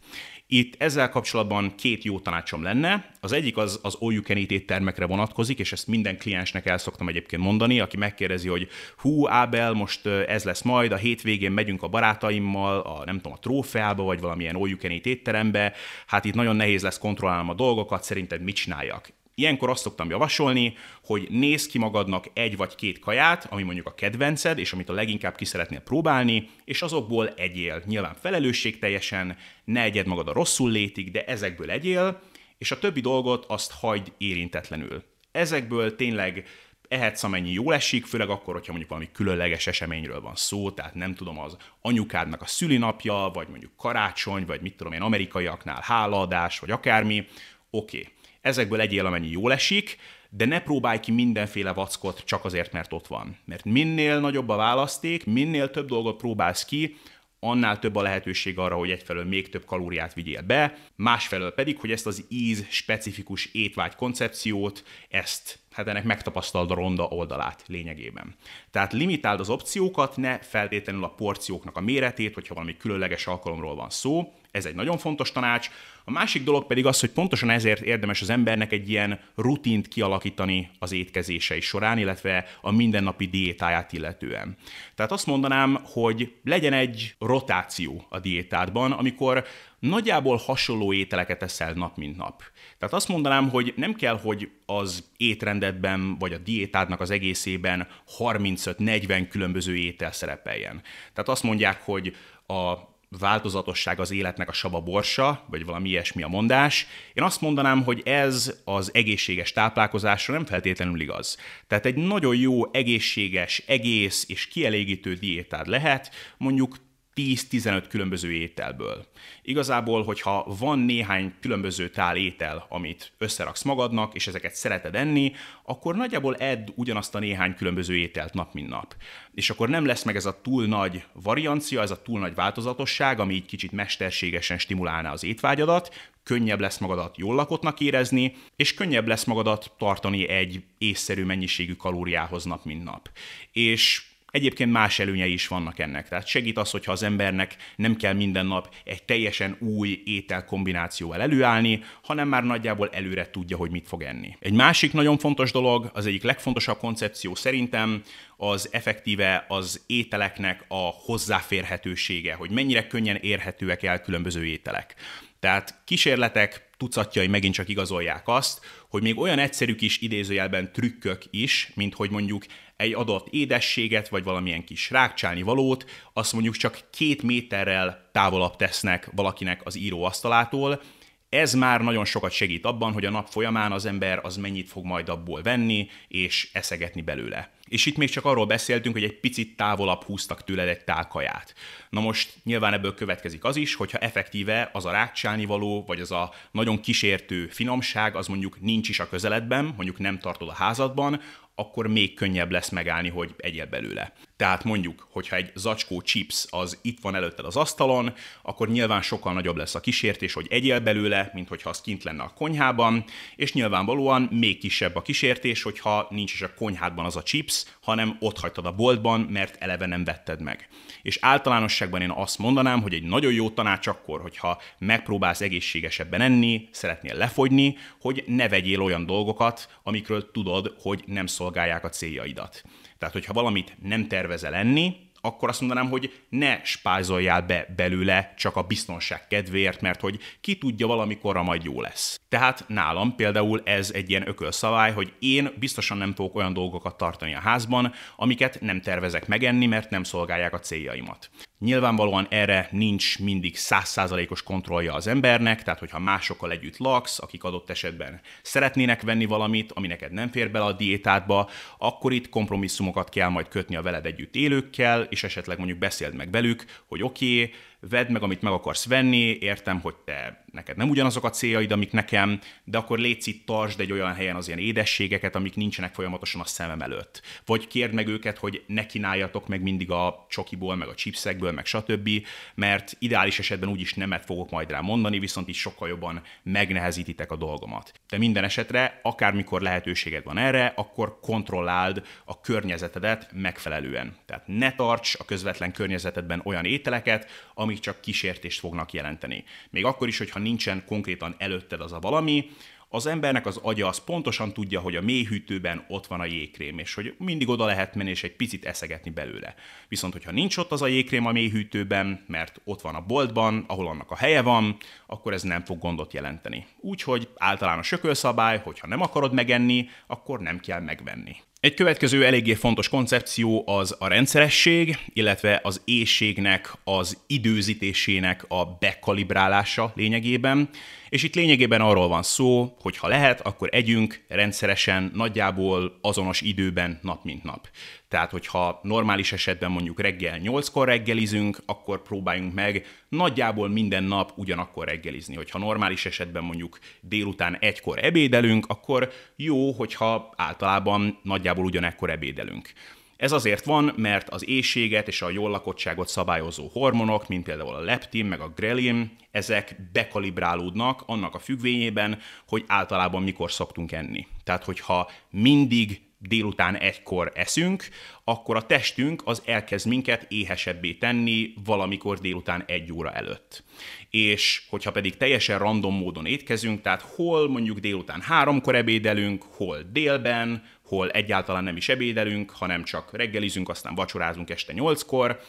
Itt ezzel kapcsolatban két jó tanácsom lenne. Az egyik az az all you can eat éttermekre vonatkozik, és ezt minden kliensnek el szoktam egyébként mondani, aki megkérdezi, hogy hú, Ábel, most ez lesz majd, a hétvégén megyünk a barátaimmal, a nem tudom, a trófeába, vagy valamilyen all you can eat étterembe, hát itt nagyon nehéz lesz kontrollálnom a dolgokat, szerinted mit csináljak? Ilyenkor azt szoktam javasolni, hogy nézz ki magadnak egy vagy két kaját, ami mondjuk a kedvenced, és amit a leginkább ki szeretnél próbálni, és azokból egyél. Nyilván felelősségteljesen, ne egyed magad a rosszul létig, de ezekből egyél, és a többi dolgot azt hagyd érintetlenül. Ezekből tényleg ehetsz amennyi jól esik, főleg akkor, hogyha mondjuk valami különleges eseményről van szó, tehát nem tudom, az anyukádnak a szülinapja, vagy mondjuk karácsony, vagy mit tudom én, amerikaiaknál hálaadás, vagy akármi, oké. Okay ezekből egyél, amennyi jól esik, de ne próbálj ki mindenféle vackot csak azért, mert ott van. Mert minél nagyobb a választék, minél több dolgot próbálsz ki, annál több a lehetőség arra, hogy egyfelől még több kalóriát vigyél be, másfelől pedig, hogy ezt az íz specifikus étvágy koncepciót, ezt hát ennek megtapasztald a ronda oldalát lényegében. Tehát limitáld az opciókat, ne feltétlenül a porcióknak a méretét, hogyha valami különleges alkalomról van szó, ez egy nagyon fontos tanács. A másik dolog pedig az, hogy pontosan ezért érdemes az embernek egy ilyen rutint kialakítani az étkezései során, illetve a mindennapi diétáját illetően. Tehát azt mondanám, hogy legyen egy rotáció a diétádban, amikor nagyjából hasonló ételeket eszel nap mint nap. Tehát azt mondanám, hogy nem kell, hogy az étrendedben vagy a diétádnak az egészében 35-40 különböző étel szerepeljen. Tehát azt mondják, hogy a változatosság az életnek a saba borsa, vagy valami ilyesmi a mondás. Én azt mondanám, hogy ez az egészséges táplálkozásra nem feltétlenül igaz. Tehát egy nagyon jó, egészséges, egész és kielégítő diétád lehet, mondjuk 10-15 különböző ételből. Igazából, hogyha van néhány különböző tál étel, amit összeraksz magadnak, és ezeket szereted enni, akkor nagyjából edd ugyanazt a néhány különböző ételt nap, mint nap. És akkor nem lesz meg ez a túl nagy variancia, ez a túl nagy változatosság, ami így kicsit mesterségesen stimulálná az étvágyadat, könnyebb lesz magadat jól lakottnak érezni, és könnyebb lesz magadat tartani egy észszerű mennyiségű kalóriához nap, mint nap. És Egyébként más előnyei is vannak ennek. Tehát segít az, hogyha az embernek nem kell minden nap egy teljesen új ételkombinációval előállni, hanem már nagyjából előre tudja, hogy mit fog enni. Egy másik nagyon fontos dolog, az egyik legfontosabb koncepció szerintem, az effektíve az ételeknek a hozzáférhetősége, hogy mennyire könnyen érhetőek el különböző ételek. Tehát kísérletek tucatjai megint csak igazolják azt, hogy még olyan egyszerű kis idézőjelben trükkök is, mint hogy mondjuk egy adott édességet, vagy valamilyen kis rákcsálni valót, azt mondjuk csak két méterrel távolabb tesznek valakinek az íróasztalától, Ez már nagyon sokat segít abban, hogy a nap folyamán az ember az mennyit fog majd abból venni, és eszegetni belőle. És itt még csak arról beszéltünk, hogy egy picit távolabb húztak tőled egy tálkaját. Na most nyilván ebből következik az is, hogyha effektíve az a rákcsálni való, vagy az a nagyon kísértő finomság, az mondjuk nincs is a közeledben, mondjuk nem tartod a házadban, akkor még könnyebb lesz megállni, hogy egyél belőle. Tehát mondjuk, hogyha egy zacskó chips az itt van előtted az asztalon, akkor nyilván sokkal nagyobb lesz a kísértés, hogy egyél belőle, mint hogyha az kint lenne a konyhában, és nyilvánvalóan még kisebb a kísértés, hogyha nincs is a konyhádban az a chips, hanem ott hagytad a boltban, mert eleve nem vetted meg. És általánosságban én azt mondanám, hogy egy nagyon jó tanács akkor, hogyha megpróbálsz egészségesebben enni, szeretnél lefogyni, hogy ne vegyél olyan dolgokat, amikről tudod, hogy nem szolgálják a céljaidat. Tehát, hogyha valamit nem tervezel enni, akkor azt mondanám, hogy ne spájzoljál be belőle csak a biztonság kedvéért, mert hogy ki tudja valamikorra majd jó lesz. Tehát nálam például ez egy ilyen ökölszabály, hogy én biztosan nem fogok olyan dolgokat tartani a házban, amiket nem tervezek megenni, mert nem szolgálják a céljaimat. Nyilvánvalóan erre nincs mindig százszázalékos kontrollja az embernek, tehát hogyha másokkal együtt laksz, akik adott esetben szeretnének venni valamit, ami neked nem fér bele a diétádba, akkor itt kompromisszumokat kell majd kötni a veled együtt élőkkel, és esetleg mondjuk beszéld meg velük, hogy oké, okay, vedd meg, amit meg akarsz venni, értem, hogy te neked nem ugyanazok a céljaid, amik nekem, de akkor légy itt, tartsd egy olyan helyen az ilyen édességeket, amik nincsenek folyamatosan a szemem előtt. Vagy kérd meg őket, hogy ne kínáljatok meg mindig a csokiból, meg a chipsekből, meg stb., mert ideális esetben úgyis nemet fogok majd rá mondani, viszont is sokkal jobban megnehezítitek a dolgomat. De minden esetre, akármikor lehetőséged van erre, akkor kontrolláld a környezetedet megfelelően. Tehát ne tarts a közvetlen környezetedben olyan ételeket, amik csak kísértést fognak jelenteni. Még akkor is, hogyha nincsen konkrétan előtted az a valami, az embernek az agya az pontosan tudja, hogy a mélyhűtőben ott van a jégkrém, és hogy mindig oda lehet menni és egy picit eszegetni belőle. Viszont, hogyha nincs ott az a jégkrém a mélyhűtőben, mert ott van a boltban, ahol annak a helye van, akkor ez nem fog gondot jelenteni. Úgyhogy általános ökölszabály, hogyha nem akarod megenni, akkor nem kell megvenni. Egy következő eléggé fontos koncepció az a rendszeresség, illetve az éjségnek, az időzítésének a bekalibrálása lényegében. És itt lényegében arról van szó, hogy ha lehet, akkor együnk rendszeresen, nagyjából azonos időben nap mint nap. Tehát, hogyha normális esetben mondjuk reggel 8-kor reggelizünk, akkor próbáljunk meg nagyjából minden nap ugyanakkor reggelizni. Hogyha normális esetben mondjuk délután egykor ebédelünk, akkor jó, hogyha általában nagyjából ugyanekkor ebédelünk. Ez azért van, mert az éjséget és a jól lakottságot szabályozó hormonok, mint például a leptin meg a grelin, ezek bekalibrálódnak annak a függvényében, hogy általában mikor szoktunk enni. Tehát, hogyha mindig délután egykor eszünk, akkor a testünk az elkezd minket éhesebbé tenni valamikor délután egy óra előtt. És hogyha pedig teljesen random módon étkezünk, tehát hol mondjuk délután háromkor ebédelünk, hol délben, hol egyáltalán nem is ebédelünk, hanem csak reggelizünk, aztán vacsorázunk este nyolckor,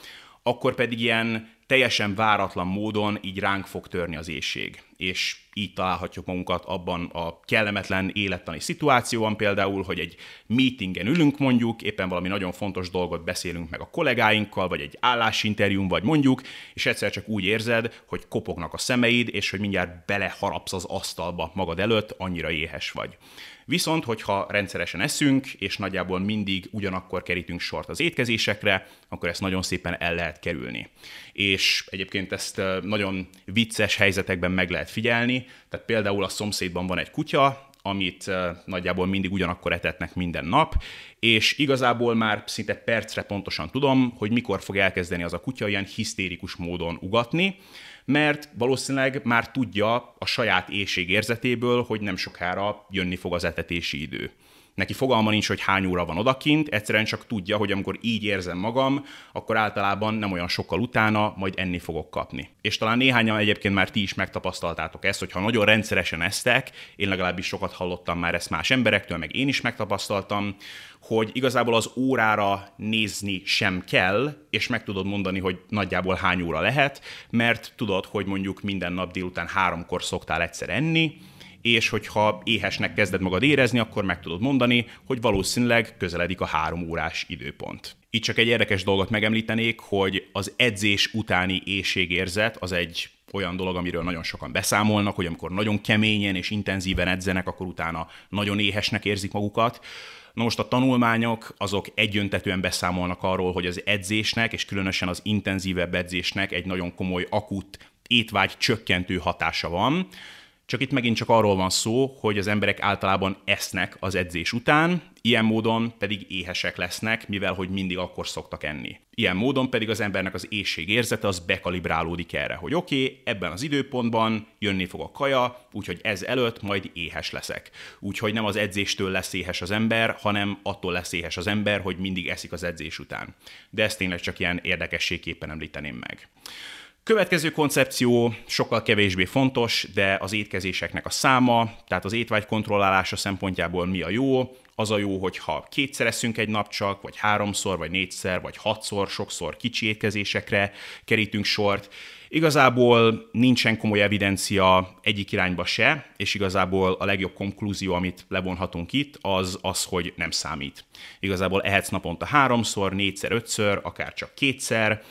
akkor pedig ilyen teljesen váratlan módon így ránk fog törni az éjség. És így találhatjuk magunkat abban a kellemetlen élettani szituációban például, hogy egy meetingen ülünk mondjuk, éppen valami nagyon fontos dolgot beszélünk meg a kollégáinkkal, vagy egy állásinterjún, vagy mondjuk, és egyszer csak úgy érzed, hogy kopognak a szemeid, és hogy mindjárt beleharapsz az asztalba magad előtt, annyira éhes vagy. Viszont, hogyha rendszeresen eszünk, és nagyjából mindig ugyanakkor kerítünk sort az étkezésekre, akkor ezt nagyon szépen el lehet kerülni. És egyébként ezt nagyon vicces helyzetekben meg lehet figyelni, tehát például a szomszédban van egy kutya, amit nagyjából mindig ugyanakkor etetnek minden nap, és igazából már szinte percre pontosan tudom, hogy mikor fog elkezdeni az a kutya ilyen hisztérikus módon ugatni, mert valószínűleg már tudja a saját éjségérzetéből, hogy nem sokára jönni fog az etetési idő. Neki fogalma nincs, hogy hány óra van odakint, egyszerűen csak tudja, hogy amikor így érzem magam, akkor általában nem olyan sokkal utána majd enni fogok kapni. És talán néhányan egyébként már ti is megtapasztaltátok ezt, hogy ha nagyon rendszeresen esztek, én legalábbis sokat hallottam már ezt más emberektől, meg én is megtapasztaltam, hogy igazából az órára nézni sem kell, és meg tudod mondani, hogy nagyjából hány óra lehet, mert tudod, hogy mondjuk minden nap délután háromkor szoktál egyszer enni, és hogyha éhesnek kezded magad érezni, akkor meg tudod mondani, hogy valószínűleg közeledik a három órás időpont. Itt csak egy érdekes dolgot megemlítenék, hogy az edzés utáni éjségérzet az egy olyan dolog, amiről nagyon sokan beszámolnak, hogy amikor nagyon keményen és intenzíven edzenek, akkor utána nagyon éhesnek érzik magukat. Na most a tanulmányok azok egyöntetően beszámolnak arról, hogy az edzésnek, és különösen az intenzívebb edzésnek egy nagyon komoly akut étvágy csökkentő hatása van. Csak itt megint csak arról van szó, hogy az emberek általában esznek az edzés után, ilyen módon pedig éhesek lesznek, mivel hogy mindig akkor szoktak enni. Ilyen módon pedig az embernek az éjség érzete az bekalibrálódik erre, hogy oké, okay, ebben az időpontban jönni fog a kaja, úgyhogy ez előtt majd éhes leszek. Úgyhogy nem az edzéstől lesz éhes az ember, hanem attól lesz éhes az ember, hogy mindig eszik az edzés után. De ezt tényleg csak ilyen érdekességképpen említeném meg. Következő koncepció sokkal kevésbé fontos, de az étkezéseknek a száma, tehát az étvágy kontrollálása szempontjából mi a jó, az a jó, hogyha kétszer eszünk egy nap csak, vagy háromszor, vagy négyszer, vagy hatszor, sokszor kicsi étkezésekre kerítünk sort. Igazából nincsen komoly evidencia egyik irányba se, és igazából a legjobb konklúzió, amit levonhatunk itt, az az, hogy nem számít. Igazából ehetsz naponta háromszor, négyszer, ötször, akár csak kétszer,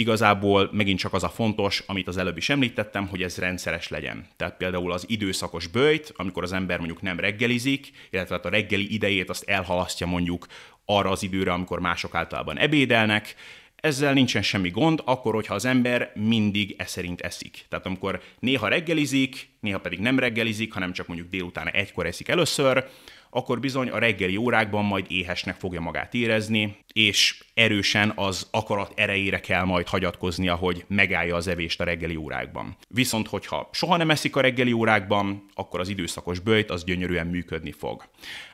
Igazából megint csak az a fontos, amit az előbb is említettem, hogy ez rendszeres legyen. Tehát például az időszakos bőjt, amikor az ember mondjuk nem reggelizik, illetve hát a reggeli idejét azt elhalasztja mondjuk arra az időre, amikor mások általában ebédelnek, ezzel nincsen semmi gond, akkor, hogyha az ember mindig e szerint eszik. Tehát amikor néha reggelizik, néha pedig nem reggelizik, hanem csak mondjuk délután egykor eszik először, akkor bizony a reggeli órákban majd éhesnek fogja magát érezni, és erősen az akarat erejére kell majd hagyatkoznia, hogy megállja az evést a reggeli órákban. Viszont, hogyha soha nem eszik a reggeli órákban, akkor az időszakos bőjt az gyönyörűen működni fog.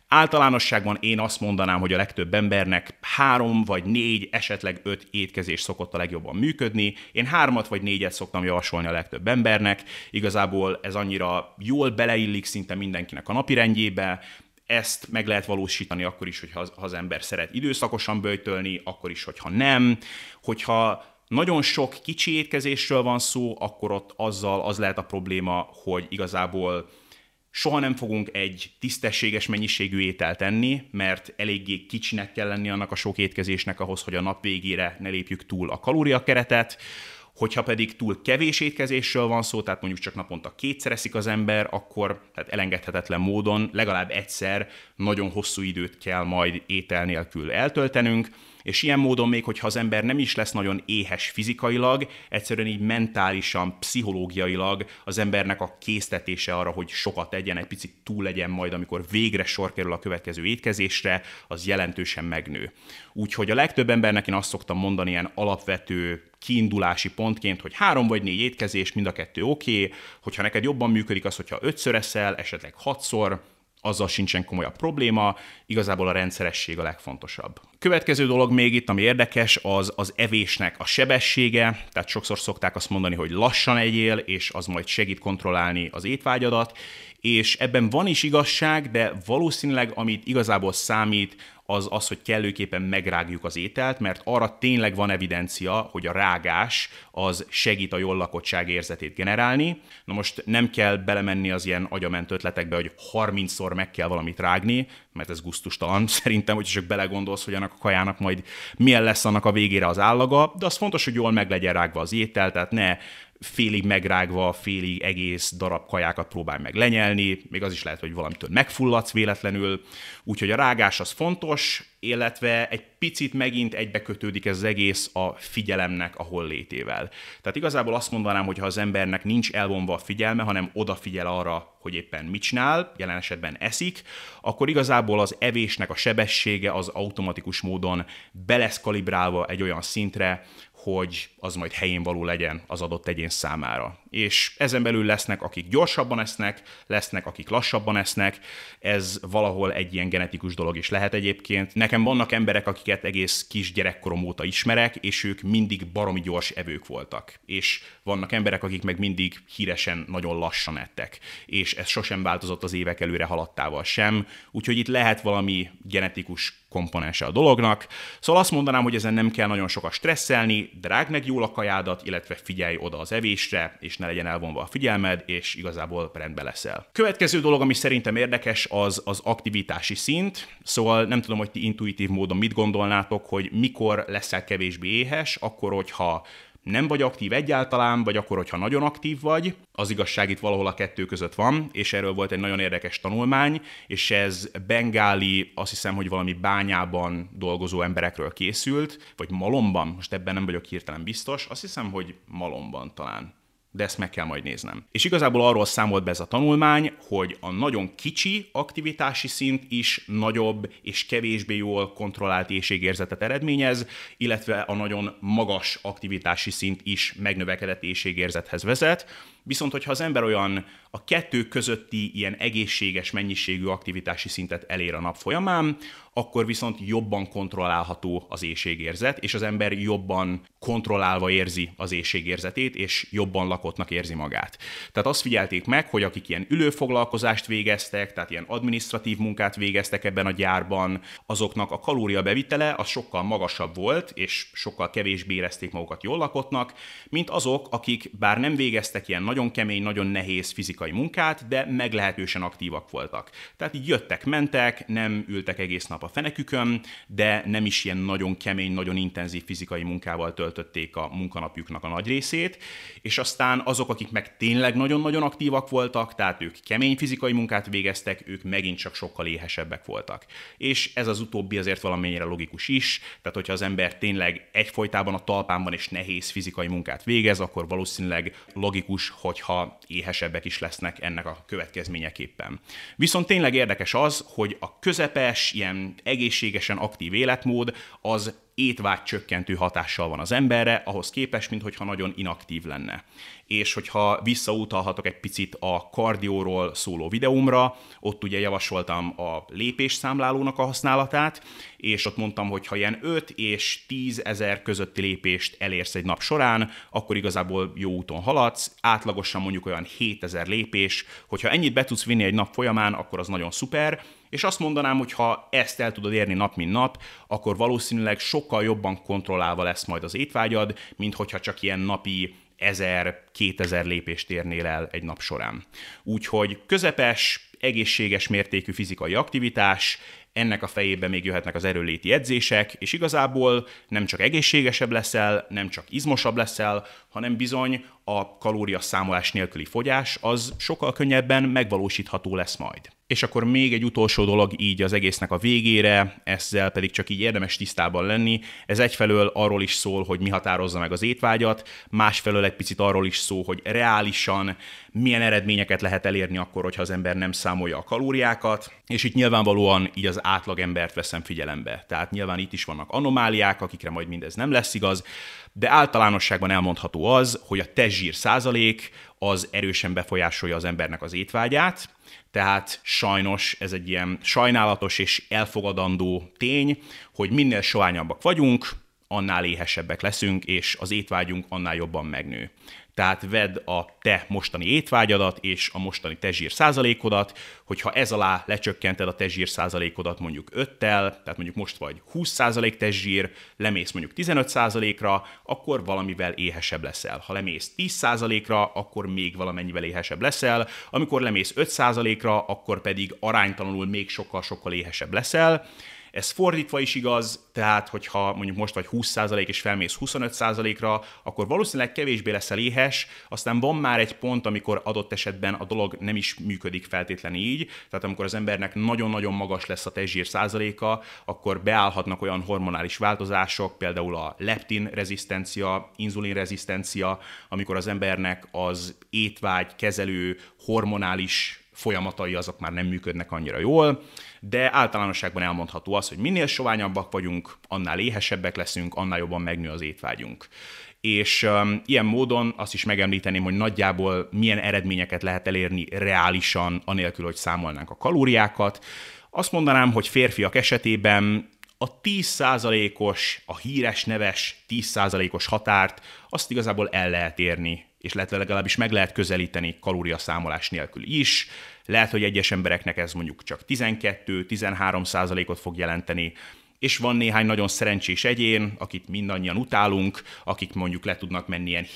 Általánosságban én azt mondanám, hogy a legtöbb embernek három vagy négy, esetleg öt étkezés szokott a legjobban működni. Én hármat vagy négyet szoktam javasolni a legtöbb embernek. Igazából ez annyira jól beleillik szinte mindenkinek a napirendjébe, ezt meg lehet valósítani akkor is, hogyha az ember szeret időszakosan böjtölni, akkor is, hogyha nem. Hogyha nagyon sok kicsi étkezésről van szó, akkor ott azzal az lehet a probléma, hogy igazából soha nem fogunk egy tisztességes mennyiségű ételt enni, mert eléggé kicsinek kell lenni annak a sok étkezésnek ahhoz, hogy a nap végére ne lépjük túl a kalóriakeretet. Hogyha pedig túl kevés étkezésről van szó, tehát mondjuk csak naponta kétszer eszik az ember, akkor tehát elengedhetetlen módon legalább egyszer nagyon hosszú időt kell majd étel nélkül eltöltenünk, és ilyen módon még, hogyha az ember nem is lesz nagyon éhes fizikailag, egyszerűen így mentálisan, pszichológiailag az embernek a késztetése arra, hogy sokat tegyen, egy picit túl legyen majd, amikor végre sor kerül a következő étkezésre, az jelentősen megnő. Úgyhogy a legtöbb embernek én azt szoktam mondani ilyen alapvető kiindulási pontként, hogy három vagy négy étkezés, mind a kettő oké, okay. hogyha neked jobban működik az, hogyha ötször eszel, esetleg hatszor, azzal sincsen komolyabb probléma, igazából a rendszeresség a legfontosabb. Következő dolog még itt, ami érdekes, az az evésnek a sebessége, tehát sokszor szokták azt mondani, hogy lassan egyél, és az majd segít kontrollálni az étvágyadat, és ebben van is igazság, de valószínűleg amit igazából számít, az az, hogy kellőképpen megrágjuk az ételt, mert arra tényleg van evidencia, hogy a rágás az segít a jól lakottság érzetét generálni. Na most nem kell belemenni az ilyen agyament ötletekbe, hogy 30-szor meg kell valamit rágni, mert ez guztustalan. Szerintem, hogy csak belegondolsz, hogy annak a kajának majd milyen lesz annak a végére az állaga, de az fontos, hogy jól meg legyen rágva az étel, tehát ne félig megrágva, félig egész darab kajákat próbálj meg lenyelni, még az is lehet, hogy valamitől megfulladsz véletlenül, úgyhogy a rágás az fontos, illetve egy picit megint egybekötődik ez az egész a figyelemnek a hollétével. Tehát igazából azt mondanám, hogy ha az embernek nincs elvonva a figyelme, hanem odafigyel arra, hogy éppen mit csinál, jelen esetben eszik, akkor igazából az evésnek a sebessége az automatikus módon belesz kalibrálva egy olyan szintre, hogy az majd helyén való legyen az adott egyén számára. És ezen belül lesznek, akik gyorsabban esznek, lesznek, akik lassabban esznek, ez valahol egy ilyen genetikus dolog is lehet egyébként. Nekem vannak emberek, akiket egész kis gyerekkorom óta ismerek, és ők mindig baromi gyors evők voltak. És vannak emberek, akik meg mindig híresen nagyon lassan ettek. És ez sosem változott az évek előre haladtával sem, úgyhogy itt lehet valami genetikus komponense a dolognak. Szóval azt mondanám, hogy ezen nem kell nagyon sokat stresszelni, drág meg jól a kajádat, illetve figyelj oda az evésre, és ne legyen elvonva a figyelmed, és igazából rendbe leszel. Következő dolog, ami szerintem érdekes, az az aktivitási szint. Szóval nem tudom, hogy ti intuitív módon mit gondolnátok, hogy mikor leszel kevésbé éhes, akkor, hogyha nem vagy aktív egyáltalán, vagy akkor, hogyha nagyon aktív vagy. Az igazság itt valahol a kettő között van, és erről volt egy nagyon érdekes tanulmány, és ez bengáli, azt hiszem, hogy valami bányában dolgozó emberekről készült, vagy malomban, most ebben nem vagyok hirtelen biztos, azt hiszem, hogy malomban talán de ezt meg kell majd néznem. És igazából arról számolt be ez a tanulmány, hogy a nagyon kicsi aktivitási szint is nagyobb és kevésbé jól kontrollált éjségérzetet eredményez, illetve a nagyon magas aktivitási szint is megnövekedett éjségérzethez vezet, Viszont, hogyha az ember olyan a kettő közötti ilyen egészséges mennyiségű aktivitási szintet elér a nap folyamán, akkor viszont jobban kontrollálható az éjségérzet, és az ember jobban kontrollálva érzi az éjségérzetét, és jobban lakottnak érzi magát. Tehát azt figyelték meg, hogy akik ilyen ülőfoglalkozást végeztek, tehát ilyen administratív munkát végeztek ebben a gyárban, azoknak a kalóriabevitele az sokkal magasabb volt, és sokkal kevésbé érezték magukat jól lakottnak, mint azok, akik bár nem végeztek ilyen nagyon kemény, nagyon nehéz fizikai munkát, de meglehetősen aktívak voltak. Tehát így jöttek, mentek, nem ültek egész nap a fenekükön, de nem is ilyen nagyon kemény, nagyon intenzív fizikai munkával töltötték a munkanapjuknak a nagy részét, és aztán azok, akik meg tényleg nagyon-nagyon aktívak voltak, tehát ők kemény fizikai munkát végeztek, ők megint csak sokkal éhesebbek voltak. És ez az utóbbi azért valamennyire logikus is, tehát hogyha az ember tényleg egyfolytában a talpánban és nehéz fizikai munkát végez, akkor valószínűleg logikus, hogyha éhesebbek is lesznek ennek a következményeképpen. Viszont tényleg érdekes az, hogy a közepes, ilyen egészségesen aktív életmód az étvágy csökkentő hatással van az emberre, ahhoz képest, hogyha nagyon inaktív lenne. És hogyha visszautalhatok egy picit a kardióról szóló videómra, ott ugye javasoltam a lépésszámlálónak a használatát, és ott mondtam, hogy ha ilyen 5 és 10 ezer közötti lépést elérsz egy nap során, akkor igazából jó úton haladsz, átlagosan mondjuk olyan 7000 lépés, hogyha ennyit be tudsz vinni egy nap folyamán, akkor az nagyon szuper, és azt mondanám, hogy ha ezt el tudod érni nap mint nap, akkor valószínűleg sokkal jobban kontrollálva lesz majd az étvágyad, mint hogyha csak ilyen napi 1000-2000 lépést érnél el egy nap során. Úgyhogy közepes, egészséges mértékű fizikai aktivitás, ennek a fejében még jöhetnek az erőléti edzések, és igazából nem csak egészségesebb leszel, nem csak izmosabb leszel, hanem bizony a kalória számolás nélküli fogyás az sokkal könnyebben megvalósítható lesz majd. És akkor még egy utolsó dolog így az egésznek a végére, ezzel pedig csak így érdemes tisztában lenni. Ez egyfelől arról is szól, hogy mi határozza meg az étvágyat, másfelől egy picit arról is szól, hogy reálisan milyen eredményeket lehet elérni akkor, hogyha az ember nem számolja a kalóriákat, és itt nyilvánvalóan így az átlagembert veszem figyelembe. Tehát nyilván itt is vannak anomáliák, akikre majd mindez nem lesz igaz, de általánosságban elmondható az, hogy a testzsír százalék az erősen befolyásolja az embernek az étvágyát, tehát sajnos ez egy ilyen sajnálatos és elfogadandó tény, hogy minél sohányabbak vagyunk, annál éhesebbek leszünk, és az étvágyunk annál jobban megnő. Tehát vedd a te mostani étvágyadat és a mostani tezsír százalékodat, hogyha ez alá lecsökkented a tezsír százalékodat mondjuk 5-tel, tehát mondjuk most vagy 20 százalék tezsír, lemész mondjuk 15 százalékra, akkor valamivel éhesebb leszel. Ha lemész 10 százalékra, akkor még valamennyivel éhesebb leszel, amikor lemész 5 százalékra, akkor pedig aránytalanul még sokkal-sokkal éhesebb leszel, ez fordítva is igaz, tehát hogyha mondjuk most vagy 20% és felmész 25%-ra, akkor valószínűleg kevésbé leszel éhes, aztán van már egy pont, amikor adott esetben a dolog nem is működik feltétlenül így, tehát amikor az embernek nagyon-nagyon magas lesz a testzsír százaléka, akkor beállhatnak olyan hormonális változások, például a leptin rezisztencia, inzulin rezisztencia, amikor az embernek az étvágy kezelő hormonális folyamatai azok már nem működnek annyira jól, de általánosságban elmondható az, hogy minél soványabbak vagyunk, annál éhesebbek leszünk, annál jobban megnő az étvágyunk. És um, ilyen módon azt is megemlíteném, hogy nagyjából milyen eredményeket lehet elérni reálisan, anélkül, hogy számolnánk a kalóriákat. Azt mondanám, hogy férfiak esetében a 10%-os, a híres, neves 10%-os határt, azt igazából el lehet érni és lehet legalábbis meg lehet közelíteni kalóriaszámolás nélkül is. Lehet, hogy egyes embereknek ez mondjuk csak 12-13 százalékot fog jelenteni, és van néhány nagyon szerencsés egyén, akit mindannyian utálunk, akik mondjuk le tudnak menni ilyen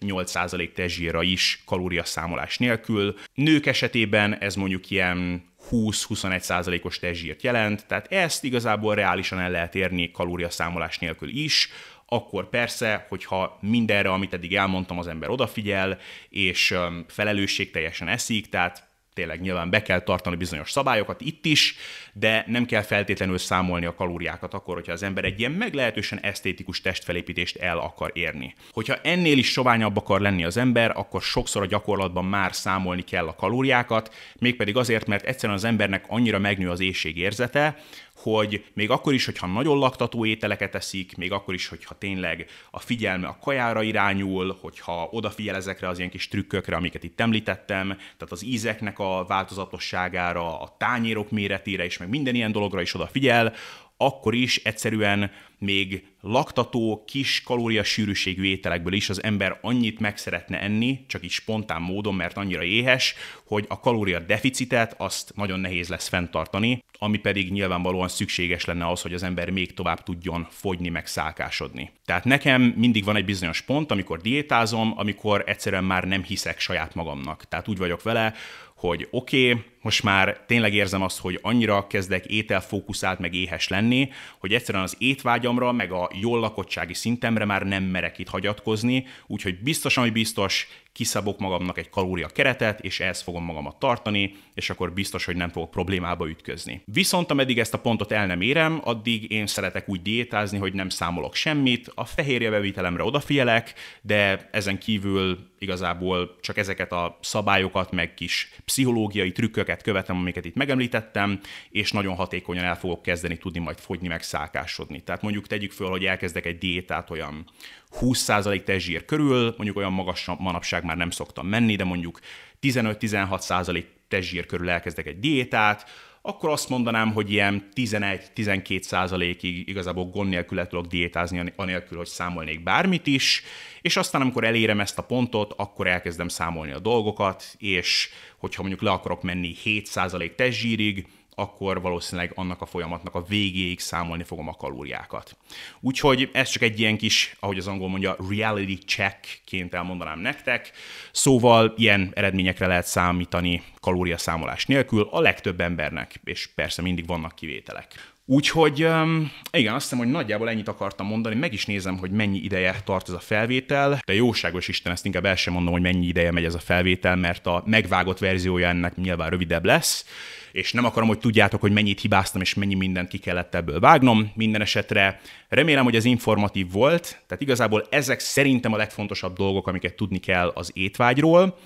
7-8% testzsírra is kalóriaszámolás nélkül. Nők esetében ez mondjuk ilyen 20-21 százalékos testzsírt jelent, tehát ezt igazából reálisan el lehet érni kalóriaszámolás nélkül is, akkor persze, hogyha mindenre, amit eddig elmondtam, az ember odafigyel, és felelősségteljesen eszik, tehát tényleg nyilván be kell tartani bizonyos szabályokat itt is, de nem kell feltétlenül számolni a kalóriákat akkor, hogyha az ember egy ilyen meglehetősen esztétikus testfelépítést el akar érni. Hogyha ennél is soványabb akar lenni az ember, akkor sokszor a gyakorlatban már számolni kell a kalóriákat, mégpedig azért, mert egyszerűen az embernek annyira megnő az éjségérzete, hogy még akkor is, hogyha nagyon laktató ételeket eszik, még akkor is, hogyha tényleg a figyelme a kajára irányul, hogyha odafigyel ezekre az ilyen kis trükkökre, amiket itt említettem, tehát az ízeknek a változatosságára, a tányérok méretére is, meg minden ilyen dologra is odafigyel, akkor is egyszerűen még laktató, kis kalóriasűrűségű ételekből is az ember annyit meg szeretne enni, csak így spontán módon, mert annyira éhes, hogy a kalória deficitet azt nagyon nehéz lesz fenntartani, ami pedig nyilvánvalóan szükséges lenne az, hogy az ember még tovább tudjon fogyni, meg szálkásodni. Tehát nekem mindig van egy bizonyos pont, amikor diétázom, amikor egyszerűen már nem hiszek saját magamnak. Tehát úgy vagyok vele, hogy oké, okay, most már tényleg érzem azt, hogy annyira kezdek ételfókuszált meg éhes lenni, hogy egyszerűen az étvágyamra, meg a jól lakottsági szintemre már nem merek itt hagyatkozni, úgyhogy biztosan, hogy biztos kiszabok magamnak egy kalória keretet, és ehhez fogom magamat tartani, és akkor biztos, hogy nem fogok problémába ütközni. Viszont ameddig ezt a pontot el nem érem, addig én szeretek úgy diétázni, hogy nem számolok semmit, a fehérje bevitelemre odafigyelek, de ezen kívül igazából csak ezeket a szabályokat, meg kis pszichológiai trükköket követem, amiket itt megemlítettem, és nagyon hatékonyan el fogok kezdeni tudni majd fogyni, meg szálkásodni. Tehát mondjuk tegyük föl, hogy elkezdek egy diétát olyan 20% testzsír körül, mondjuk olyan magas manapság már nem szoktam menni, de mondjuk 15-16% testzsír körül elkezdek egy diétát, akkor azt mondanám, hogy ilyen 11-12 százalékig igazából gond nélkül le tudok diétázni, anélkül, hogy számolnék bármit is, és aztán amikor elérem ezt a pontot, akkor elkezdem számolni a dolgokat, és hogyha mondjuk le akarok menni 7 százalék testzsírig, akkor valószínűleg annak a folyamatnak a végéig számolni fogom a kalóriákat. Úgyhogy ez csak egy ilyen kis, ahogy az angol mondja, reality checkként elmondanám nektek. Szóval ilyen eredményekre lehet számítani kalóriaszámolás nélkül a legtöbb embernek, és persze mindig vannak kivételek. Úgyhogy igen, azt hiszem, hogy nagyjából ennyit akartam mondani, meg is nézem, hogy mennyi ideje tart ez a felvétel, de jóságos Isten, ezt inkább el sem mondom, hogy mennyi ideje megy ez a felvétel, mert a megvágott verziója ennek nyilván rövidebb lesz, és nem akarom, hogy tudjátok, hogy mennyit hibáztam, és mennyi mindent ki kellett ebből vágnom. Minden esetre remélem, hogy ez informatív volt, tehát igazából ezek szerintem a legfontosabb dolgok, amiket tudni kell az étvágyról,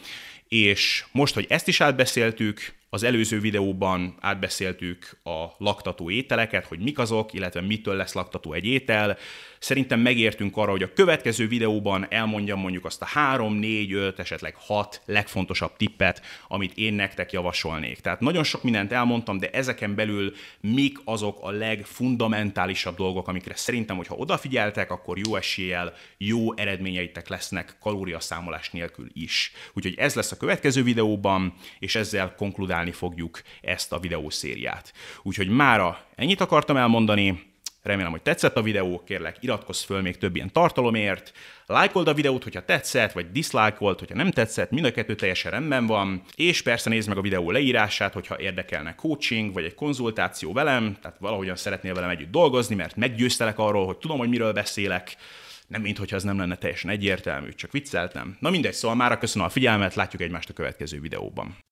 és most, hogy ezt is átbeszéltük, az előző videóban átbeszéltük a laktató ételeket, hogy mik azok, illetve mitől lesz laktató egy étel. Szerintem megértünk arra, hogy a következő videóban elmondjam mondjuk azt a 3, 4, 5, esetleg 6 legfontosabb tippet, amit én nektek javasolnék. Tehát nagyon sok mindent elmondtam, de ezeken belül mik azok a legfundamentálisabb dolgok, amikre szerintem, hogyha odafigyeltek, akkor jó eséllyel jó eredményeitek lesznek kalóriaszámolás nélkül is. Úgyhogy ez lesz a következő videóban, és ezzel konkludál csinálni fogjuk ezt a videószériát. Úgyhogy mára ennyit akartam elmondani, Remélem, hogy tetszett a videó, kérlek iratkozz föl még több ilyen tartalomért, lájkold a videót, hogyha tetszett, vagy diszlájkold, hogyha nem tetszett, mind a kettő teljesen rendben van, és persze nézd meg a videó leírását, hogyha érdekelne coaching, vagy egy konzultáció velem, tehát valahogyan szeretnél velem együtt dolgozni, mert meggyőztelek arról, hogy tudom, hogy miről beszélek, nem mint hogyha ez nem lenne teljesen egyértelmű, csak vicceltem. Na mindegy, szóval mára köszönöm a figyelmet, látjuk egymást a következő videóban.